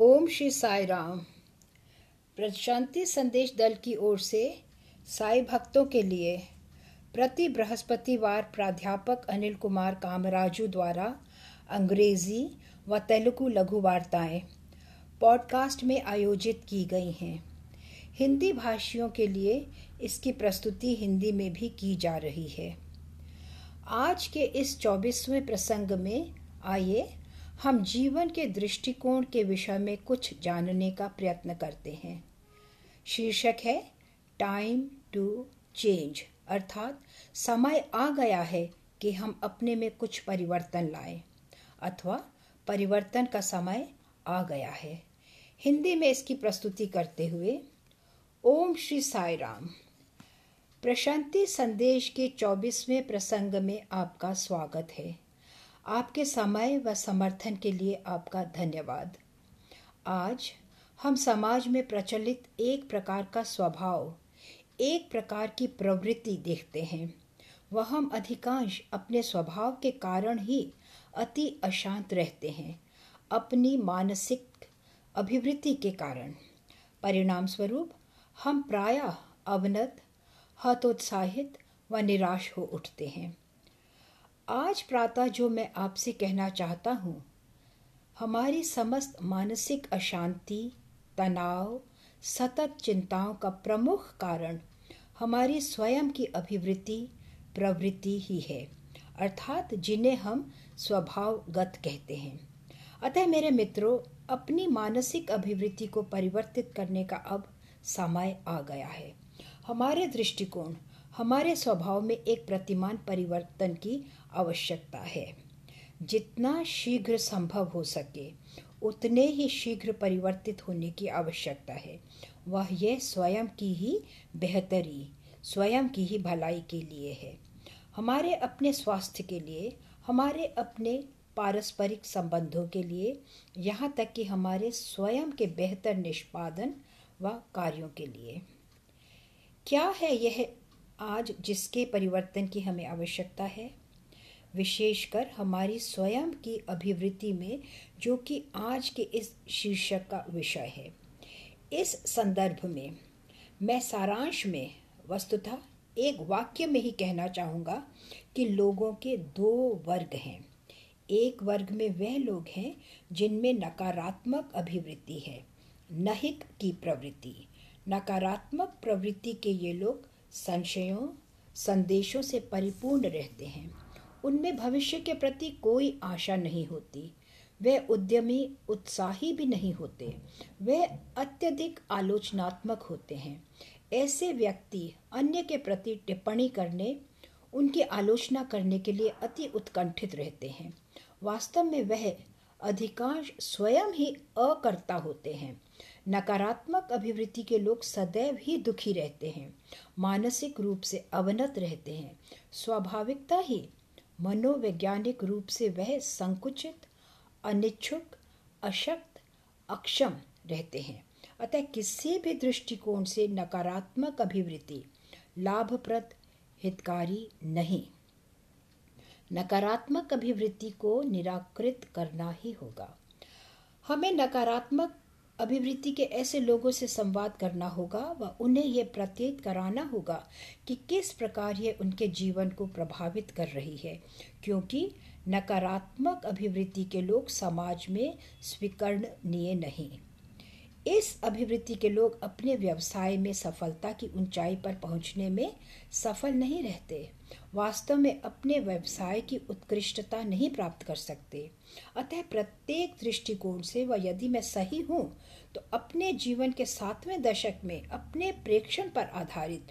ओम श्री साई राम। प्रशांति संदेश दल की ओर से साई भक्तों के लिए प्रति बृहस्पतिवार प्राध्यापक अनिल कुमार कामराजू द्वारा अंग्रेज़ी व तेलुगु लघु वार्ताएँ पॉडकास्ट में आयोजित की गई हैं। हिंदी भाषियों के लिए इसकी प्रस्तुति हिंदी में भी की जा रही है। आज के इस चौबीसवें प्रसंग में आइए हम जीवन के दृष्टिकोण के विषय में कुछ जानने का प्रयत्न करते हैं। शीर्षक है टाइम टू चेंज अर्थात, समय आ गया है कि हम अपने में कुछ परिवर्तन लाएँ, अथवा परिवर्तन का समय आ गया है। हिंदी में इसकी प्रस्तुति करते हुए, ओम श्री साई राम। प्रशांति संदेश के चौबीसवें प्रसंग में आपका स्वागत है। आपके समय व समर्थन के लिए आपका धन्यवाद। आज हम समाज में प्रचलित एक प्रकार का स्वभाव, एक प्रकार की प्रवृत्ति देखते हैं। वह हम अधिकांश अपने स्वभाव के कारण ही अति अशांत रहते हैं, अपनी मानसिक अभिवृत्ति के कारण। परिणाम स्वरूप हम प्रायः अवनत, हतोत्साहित व निराश हो उठते हैं। आज प्रातः जो मैं आपसे कहना चाहता हूँ, हमारी समस्त मानसिक अशांति, तनाव, सतत चिंताओं का प्रमुख कारण हमारी स्वयं की अभिवृत्ति, प्रवृत्ति ही है, अर्थात जिन्हें हम स्वभावगत कहते हैं। अतः मेरे मित्रों, अपनी मानसिक अभिवृत्ति को परिवर्तित करने का अब समय आ गया है। हमारे दृष्टिकोण, हमारे स्वभाव में एक प्रतिमान परिवर्तन की आवश्यकता है। जितना शीघ्र संभव हो सके, उतने ही शीघ्र परिवर्तित होने की आवश्यकता है। वह यह स्वयं की ही बेहतरी, स्वयं की ही भलाई के लिए है। हमारे अपने स्वास्थ्य के लिए, हमारे अपने पारस्परिक संबंधों के लिए, यहाँ तक कि हमारे स्वयं के बेहतर निष्पादन व कार्यों के लिए। क्या है यह आज जिसके परिवर्तन की हमें आवश्यकता है? विशेषकर हमारी स्वयं की अभिवृत्ति में, जो कि आज के इस शीर्षक का विषय है। इस संदर्भ में मैं सारांश में वस्तुतः एक वाक्य में ही कहना चाहूँगा कि लोगों के दो वर्ग हैं। एक वर्ग में वह लोग हैं जिनमें नकारात्मक अभिवृत्ति है, नहिक की प्रवृत्ति। नकारात्मक प्रवृत्ति के ये लोग संशयों, संदेशों से परिपूर्ण रहते हैं। उनमें भविष्य के प्रति कोई आशा नहीं होती। वे उद्यमी उत्साही भी नहीं होते। वे अत्यधिक आलोचनात्मक होते हैं। ऐसे व्यक्ति अन्य के प्रति टिप्पणी करने, उनकी आलोचना करने के लिए अति उत्कंठित रहते हैं। वास्तव में वह अधिकांश स्वयं ही अकर्ता होते हैं। नकारात्मक अभिवृत्ति के लोग सदैव ही दुखी रहते हैं। मानसिक रूप से अवनत रहते हैं। स्वाभाविकता ही मनोवैज्ञानिक रूप से वह संकुचित, अनिच्छुक, अशक्त, अक्षम रहते हैं। अतः किसी भी दृष्टिकोण से नकारात्मक अभिवृत्ति लाभप्रद, हितकारी नहीं। नकारात्मक अभिवृत्ति को निराकृत करना ही होगा। हमें नकारात्मक अभिवृत्ति के ऐसे लोगों से संवाद करना होगा व उन्हें यह प्रतीत कराना होगा कि किस प्रकार ये उनके जीवन को प्रभावित कर रही है, क्योंकि नकारात्मक अभिवृत्ति के लोग समाज में स्वीकरणीय नहीं। इस अभिवृत्ति के लोग अपने व्यवसाय में सफलता की ऊंचाई पर पहुँचने में सफल नहीं रहते, वास्तव में अपने व्यवसाय की उत्कृष्टता नहीं प्राप्त कर सकते। अतः प्रत्येक दृष्टिकोण से व यदि मैं सही हूँ तो अपने जीवन के सातवें दशक में, अपने प्रेक्षण पर आधारित,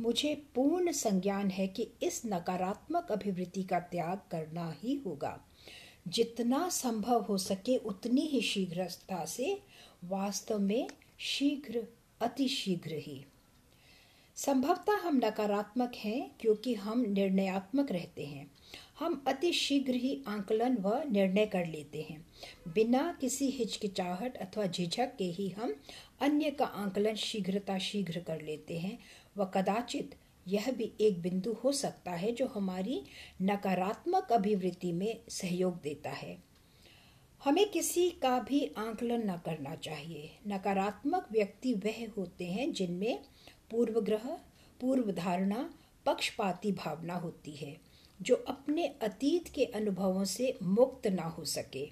मुझे पूर्ण संज्ञान है कि इस नकारात्मक अभिवृत्ति का त्याग करना ही होगा। जितना संभव हो सके उतनी ही शीघ्रता से, वास्तव में शीघ्र, अति शीघ्र ही। संभवतः हम नकारात्मक हैं क्योंकि हम निर्णयात्मक रहते हैं। हम अति शीघ्र ही आंकलन व निर्णय कर लेते हैं। बिना किसी हिचकिचाहट अथवा झिझक के ही हम अन्य का आंकलन शीघ्रता शीघ्र कर लेते हैं व कदाचित यह भी एक बिंदु हो सकता है जो हमारी नकारात्मक अभिवृत्ति में सहयोग देता है। हमें किसी का भी आंकलन न करना चाहिए। नकारात्मक व्यक्ति वह होते हैं जिनमें पूर्वग्रह पूर्व धारणा पक्षपाती भावना होती है। जो अपने अतीत के अनुभवों से मुक्त ना हो सके।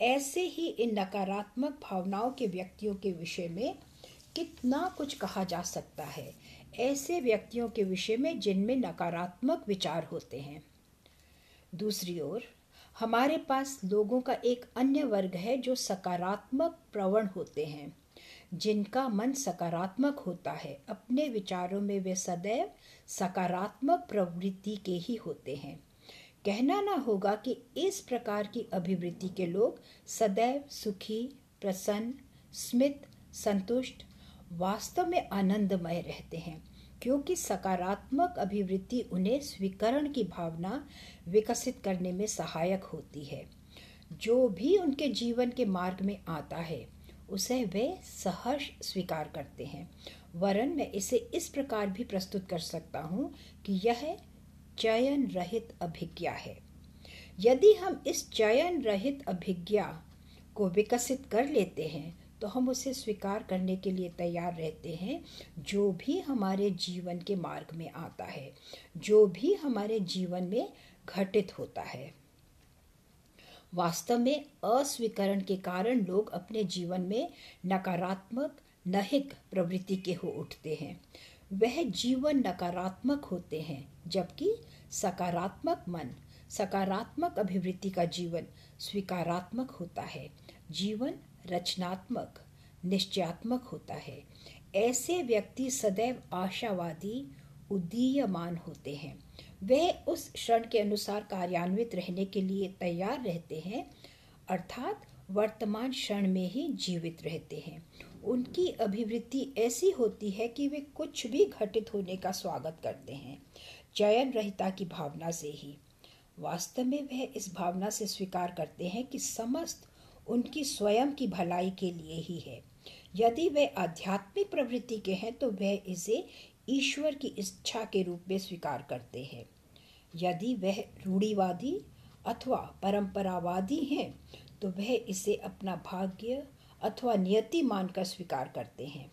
ऐसे ही इन नकारात्मक भावनाओं के व्यक्तियों के विषय में कितना कुछ कहा जा सकता है। ऐसे व्यक्तियों के विषय में जिनमें नकारात्मक विचार होते हैं। दूसरी ओर, हमारे पास लोगों का एक अन्य वर्ग है जो सकारात्मक प्रवण होते हैं। जिनका मन सकारात्मक होता है, अपने विचारों में वे सदैव सकारात्मक प्रवृत्ति के ही होते हैं। कहना ना होगा कि इस प्रकार की अभिवृत्ति के लोग सदैव सुखी, प्रसन्न, स्मित, संतुष्ट, वास्तव में आनंदमय रहते हैं, क्योंकि सकारात्मक अभिवृत्ति उन्हें स्वीकरण की भावना विकसित करने में सहायक होती है। जो भी उनके जीवन के मार्ग में आता है उसे वे सहर्ष स्वीकार करते हैं। वरन मैं इसे इस प्रकार भी प्रस्तुत कर सकता हूँ कि यह चयन रहित अभिज्ञा है। यदि हम इस चयन रहित अभिज्ञा को विकसित कर लेते हैं तो हम उसे स्वीकार करने के लिए तैयार रहते हैं, जो भी हमारे जीवन के मार्ग में आता है, जो भी हमारे जीवन में घटित होता है। वास्तव में अस्वीकरण के कारण लोग अपने जीवन में नकारात्मक, नहिक प्रवृत्ति के हो उठते हैं। वह जीवन नकारात्मक होते हैं, जबकि सकारात्मक मन, सकारात्मक अभिवृत्ति का जीवन स्वीकारात्मक होता है। जीवन रचनात्मक, निश्चयात्मक होता है। ऐसे व्यक्ति सदैव आशावादी, उदीयमान होते हैं। वह उस क्षण के अनुसार कार्यान्वित रहने के लिए तैयार रहते हैं, अर्थात वर्तमान क्षण में ही जीवित रहते हैं। उनकी अभिवृत्ति ऐसी होती है कि वे कुछ भी घटित होने का स्वागत करते हैं, चयन रहता की भावना से ही। वास्तव में वह इस भावना से स्वीकार करते हैं कि समस्त उनकी स्वयं की भलाई के लिए ही है। यदि वे आध्यात्मिक प्रवृत्ति के हैं तो वह इसे ईश्वर की इच्छा के रूप में स्वीकार करते हैं। यदि वह रूढ़ीवादी अथवा परंपरावादी हैं तो वह इसे अपना भाग्य अथवा नियति मानकर स्वीकार करते हैं।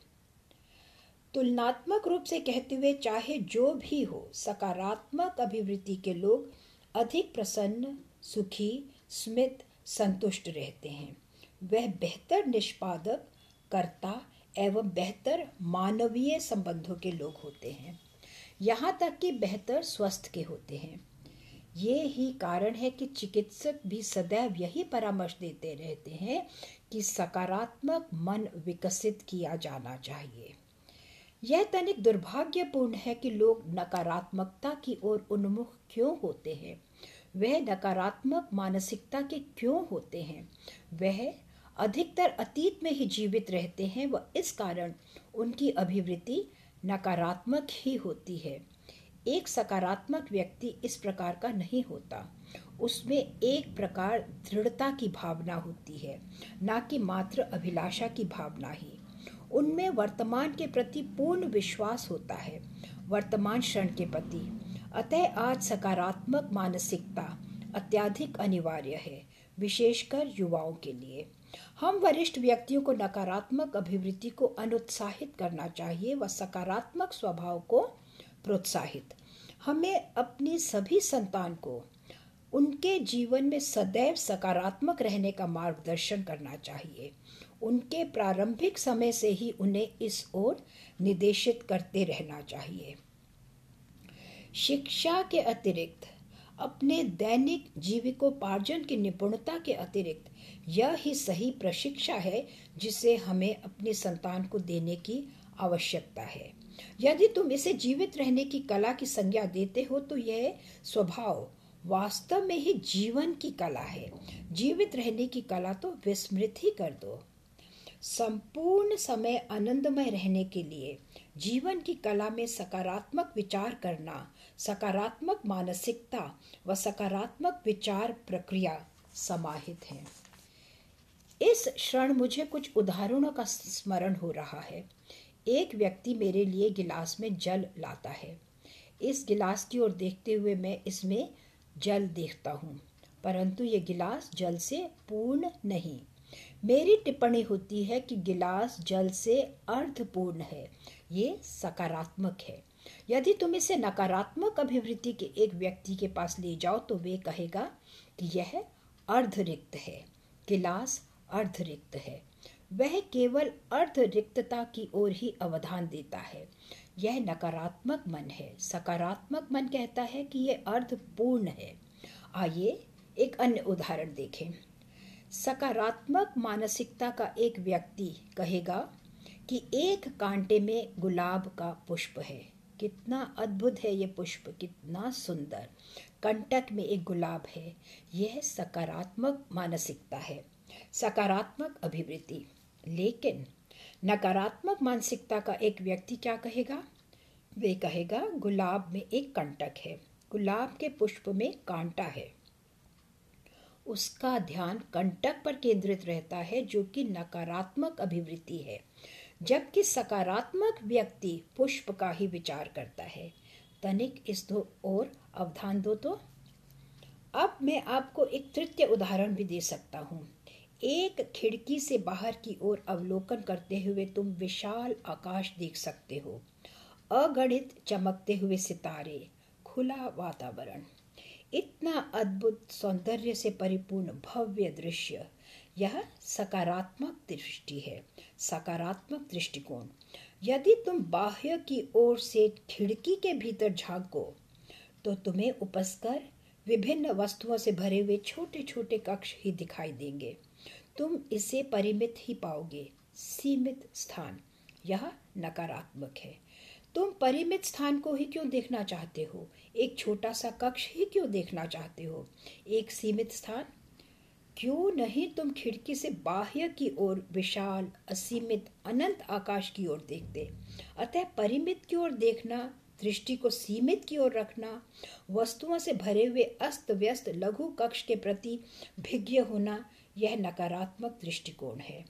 तुलनात्मक रूप से कहते हुए चाहे जो भी हो, सकारात्मक अभिवृत्ति के लोग अधिक प्रसन्न, सुखी, स्मित, संतुष्ट रहते हैं। वह बेहतर निष्पादक, कर्ता एवं बेहतर मानवीय संबंधों के लोग होते हैं। यहाँ तक कि बेहतर स्वस्थ के होते हैं। ये ही कारण है कि चिकित्सक भी सदैव यही परामर्श देते रहते हैं कि सकारात्मक मन विकसित किया जाना चाहिए। यह तनिक दुर्भाग्यपूर्ण है कि लोग नकारात्मकता की ओर उन्मुख क्यों होते हैं? वह नकारात्मक मानसिकता के क्यों होते हैं? वह अधिकतर अतीत में ही जीवित रहते हैं व इस कारण उनकी अभिवृत्ति नकारात्मक ही होती है। एक सकारात्मक व्यक्ति इस प्रकार का नहीं होता। उसमें एक प्रकार दृढ़ता की भावना होती है, ना कि मात्र अभिलाषा की भावना ही। उनमें वर्तमान के प्रति पूर्ण विश्वास होता है, वर्तमान क्षण के प्रति। अतः आज सकारात्मक मानसिकता अत्याधिक अनिवार्य है, विशेषकर युवाओं के लिए। हम वरिष्ठ व्यक्तियों को नकारात्मक अभिवृत्ति को अनुत्साहित करना चाहिए व सकारात्मक स्वभाव को प्रोत्साहित। हमें अपनी सभी संतान को उनके जीवन में सदैव सकारात्मक रहने का मार्गदर्शन करना चाहिए। उनके प्रारंभिक समय से ही उन्हें इस ओर निर्देशित करते रहना चाहिए। शिक्षा के अतिरिक्त अपने दैनिक जीविकोपार्जन की निपुणता के अतिरिक्त, यह ही सही प्रशिक्षा है जिसे हमें अपनी संतान को देने की आवश्यकता है। यदि तुम इसे जीवित रहने की कला की संज्ञा देते हो तो यह स्वभाव वास्तव में ही जीवन की कला है। जीवित रहने की कला तो विस्मृत ही कर दो। संपूर्ण समय आनंदमय रहने के लिए, जीवन की कला में सकारात्मक विचार करना सकारात्मक मानसिकता व सकारात्मक विचार प्रक्रिया समाहित है। इस क्षण मुझे कुछ उदाहरणों का स्मरण हो रहा है। एक व्यक्ति मेरे लिए गिलास में जल लाता है। इस गिलास की ओर देखते हुए मैं इसमें जल देखता हूँ, परंतु ये गिलास जल से पूर्ण नहीं। मेरी टिप्पणी होती है कि गिलास जल से अर्धपूर्ण है। ये सकारात्मक है। यदि तुम इसे नकारात्मक अभिवृत्ति के एक व्यक्ति के पास ले जाओ तो वे कहेगा कि यह अर्धरिक्त है, गिलास अर्धरिक्त है। वह केवल अर्धरिक्तता की ओर ही अवधान देता है। यह नकारात्मक मन है। सकारात्मक मन कहता है कि यह अर्धपूर्ण है। आइए एक अन्य उदाहरण देखें। सकारात्मक मानसिकता का एक व्यक्ति कहेगा कि एक कांटे में गुलाब का पुष्प है। कितना अद्भुत है ये पुष्प, कितना सुंदर। कंटक में एक गुलाब है, यह सकारात्मक मानसिकता है, सकारात्मक अभिवृत्ति। लेकिन नकारात्मक मानसिकता का एक व्यक्ति क्या कहेगा? वे कहेगा, गुलाब में एक कंटक है, गुलाब के पुष्प में कांटा है। उसका ध्यान कंटक पर केंद्रित रहता है, जो कि नकारात्मक अभिवृत्ति है। जबकि सकारात्मक व्यक्ति पुष्प का ही विचार करता है। तनिक इस दो और अवधान दो तो। अब मैं आपको एक तृतीय उदाहरण भी दे सकता हूँ। एक खिड़की से बाहर की ओर अवलोकन करते हुए तुम विशाल आकाश देख सकते हो। अगणित चमकते हुए सितारे, खुला वातावरण। इतना अद्भुत सौंदर्य से परिपूर्ण भव्य दृश्य। यह सकारात्मक दृष्टि है। सकारात्मक दृष्टिकोण। यदि तुम बाह्य की ओर से खिड़की के भीतर झांको तो तुम्हें उपस्कर विभिन्न वस्तुओं से भरे हुए छोटे छोटे कक्ष ही दिखाई देंगे। तुम इसे परिमित ही पाओगे। सीमित स्थान। यह नकारात्मक है। तुम परिमित स्थान को ही क्यों देखना चाहते हो? एक छोटा सा कक्ष ही क्यों देखना चाहते हो? एक सीमित स्थान क्यों नहीं तुम खिड़की से बाह्य की ओर विशाल, असीमित, अनंत आकाश की ओर देखते? अतः परिमित की ओर देखना, दृष्टि को सीमित की ओर रखना, वस्तुओं से भरे हुए अस्त व्यस्त लघु कक्ष के प्रति भिज्ञ होना, यह नकारात्मक दृष्टिकोण है।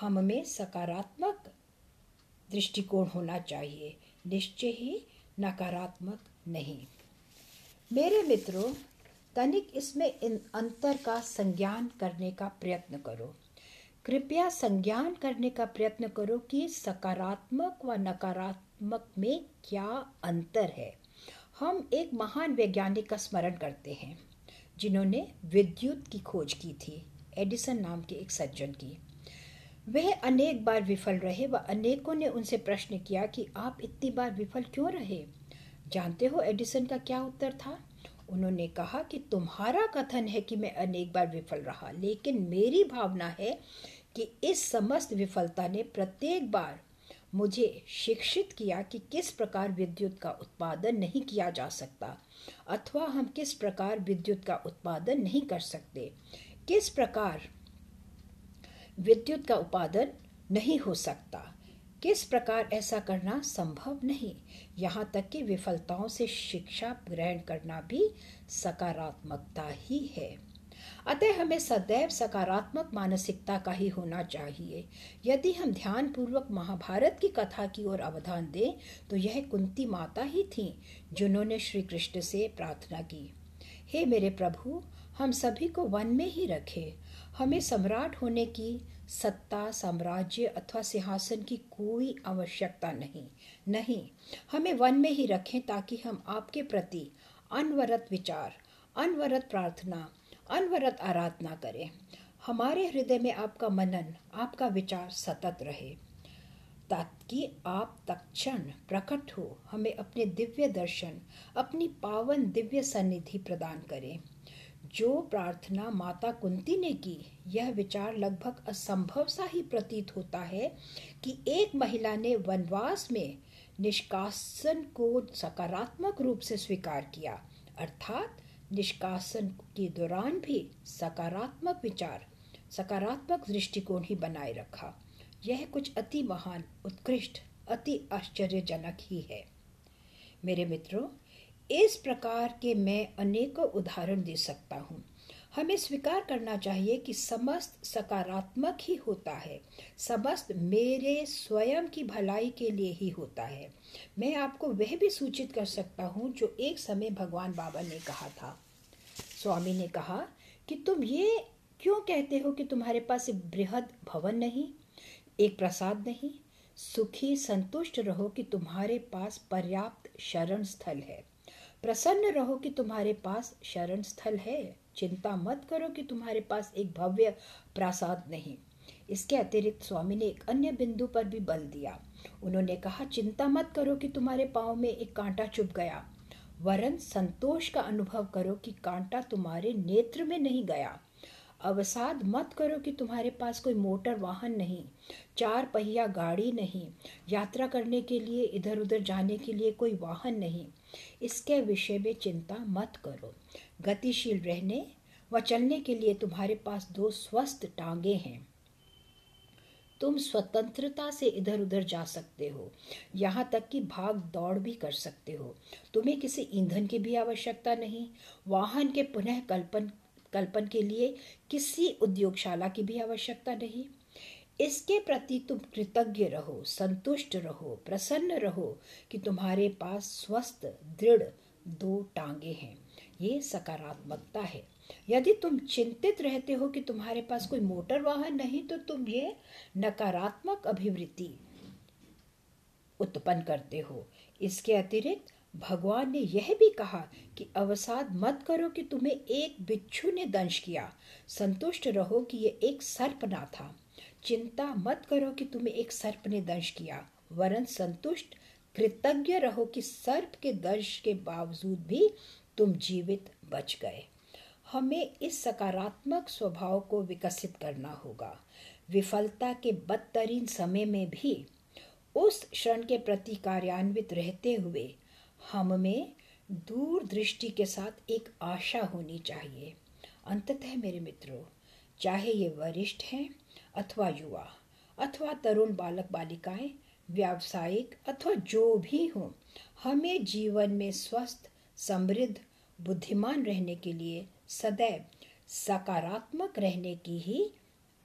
हम में सकारात्मक दृष्टिकोण होना चाहिए। निश्चय ही नकारात्मक नहीं। मेरे मित्रों तनिक इसमें इन अंतर का संज्ञान करने का प्रयत्न करो। कृपया संज्ञान करने का प्रयत्न करो कि सकारात्मक व नकारात्मक में क्या अंतर है। हम एक महान वैज्ञानिक का स्मरण करते हैं, जिन्होंने विद्युत की खोज की थी, एडिसन नाम के एक सज्जन की। वह अनेक बार विफल रहे व अनेकों ने उनसे प्रश्न किया कि आप इतनी बार विफल क्यों रहे? जानते हो एडिसन का क्या उत्तर था? उन्होंने कहा कि तुम्हारा कथन है कि मैं अनेक बार विफल रहा, लेकिन मेरी भावना है कि इस समस्त विफलता ने प्रत्येक बार मुझे शिक्षित किया कि किस प्रकार विद्युत का उत्पादन नहीं किया जा सकता, अथवा हम किस प्रकार विद्युत का उत्पादन नहीं कर सकते, किस प्रकार विद्युत का उत्पादन नहीं हो सकता। किस प्रकार ऐसा करना संभव नहीं। यहाँ तक कि विफलताओं से शिक्षा ग्रहण करना भी सकारात्मकता ही है। अतः हमें सदैव सकारात्मक मानसिकता का ही होना चाहिए। यदि हम ध्यान पूर्वक महाभारत की कथा की ओर अवधान दें तो यह कुंती माता ही थी जिन्होंने श्री कृष्ण से प्रार्थना की। हे मेरे प्रभु, हम सभी को वन में ही रखे। हमें सम्राट होने की सत्ता, साम्राज्य अथवा सिंहासन की कोई आवश्यकता नहीं। नहीं, हमें वन में ही रखें ताकि हम आपके प्रति अनवरत विचार, अनवरत प्रार्थना, अनवरत आराधना करें। हमारे हृदय में आपका मनन, आपका विचार सतत रहे। ताकि आप तक्षण प्रकट हो, हमें अपने दिव्य दर्शन, अपनी पावन दिव्य सन्निधि प्रदान करें। जो प्रार्थना माता कुंती ने की, यह विचार लगभग असंभव सा ही प्रतीत होता है कि एक महिला ने वनवास में निष्कासन को सकारात्मक रूप से स्वीकार किया। अर्थात निष्कासन के दौरान भी सकारात्मक विचार, सकारात्मक दृष्टिकोण ही बनाए रखा। यह कुछ अति महान, उत्कृष्ट, अति आश्चर्यजनक ही है। मेरे मित्रों इस प्रकार के मैं अनेकों उदाहरण दे सकता हूँ। हमें स्वीकार करना चाहिए कि समस्त सकारात्मक ही होता है। समस्त मेरे स्वयं की भलाई के लिए ही होता है। मैं आपको वह भी सूचित कर सकता हूँ जो एक समय भगवान बाबा ने कहा था। स्वामी ने कहा कि तुम ये क्यों कहते हो कि तुम्हारे पास एक बृहद भवन नहीं, एक प्रसाद नहीं? सुखी संतुष्ट रहो कि तुम्हारे पास पर्याप्त शरण स्थल है। प्रसन्न रहो कि तुम्हारे पास शरण स्थल है। चिंता मत करो कि तुम्हारे पास एक भव्य प्रासाद नहीं। इसके अतिरिक्त स्वामी ने एक अन्य बिंदु पर भी बल दिया। उन्होंने कहा, चिंता मत करो कि तुम्हारे पाँव में एक कांटा चुभ गया। वरन संतोष का अनुभव करो कि कांटा तुम्हारे नेत्र में नहीं गया। अवसाद मत करो कि तुम्हारे पास कोई मोटर वाहन नहीं, चार पहिया गाड़ी नहीं, यात्रा करने के लिए इधर उधर जाने के लिए कोई वाहन नहीं। इसके विषय में चिंता मत करो। गतिशील रहने व चलने के लिए तुम्हारे पास दो स्वस्थ टांगे हैं। तुम स्वतंत्रता से इधर उधर जा सकते हो। यहाँ तक कि भाग दौड़ भी कर सकते हो। तुम्हें किसी ईंधन की भी आवश्यकता नहीं। वाहन के पुनः कल्पन कल्पन के लिए किसी उद्योगशाला की भी आवश्यकता नहीं। इसके प्रति तुम कृतज्ञ रहो, संतुष्ट रहो, प्रसन्न रहो कि तुम्हारे पास स्वस्थ, दृढ़ दो टांगे हैं। ये सकारात्मकता है। यदि तुम चिंतित रहते हो कि तुम्हारे पास कोई मोटर वाहन नहीं तो तुम ये नकारात्मक अभिवृत्ति उत्पन्न करते हो। इसके अतिरिक्त भगवान ने यह भी कहा कि अवसाद मत करो कि तुम्हें एक बिच्छू ने दंश किया। संतुष्ट रहो कि यह एक सर्प ना था। चिंता मत करो कि तुम्हें एक सर्प ने दंश किया। वरन संतुष्ट, कृतज्ञ रहो कि सर्प के दर्श के बावजूद भी तुम जीवित बच गए। हमें इस सकारात्मक स्वभाव को विकसित करना होगा। विफलता के बदतरीन समय में भी उस क्षण के प्रति कार्यान्वित रहते हुए हम में दूरदृष्टि के साथ एक आशा होनी चाहिए। अंततः मेरे मित्रों, चाहे ये वरिष्ठ हैं अथवा युवा, अथवा तरुण बालक बालिकाएँ, व्यावसायिक अथवा जो भी हो, हमें जीवन में स्वस्थ, समृद्ध, बुद्धिमान रहने के लिए सदैव सकारात्मक रहने की ही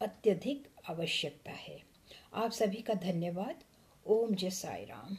अत्यधिक आवश्यकता है। आप सभी का धन्यवाद। ओम जय साई राम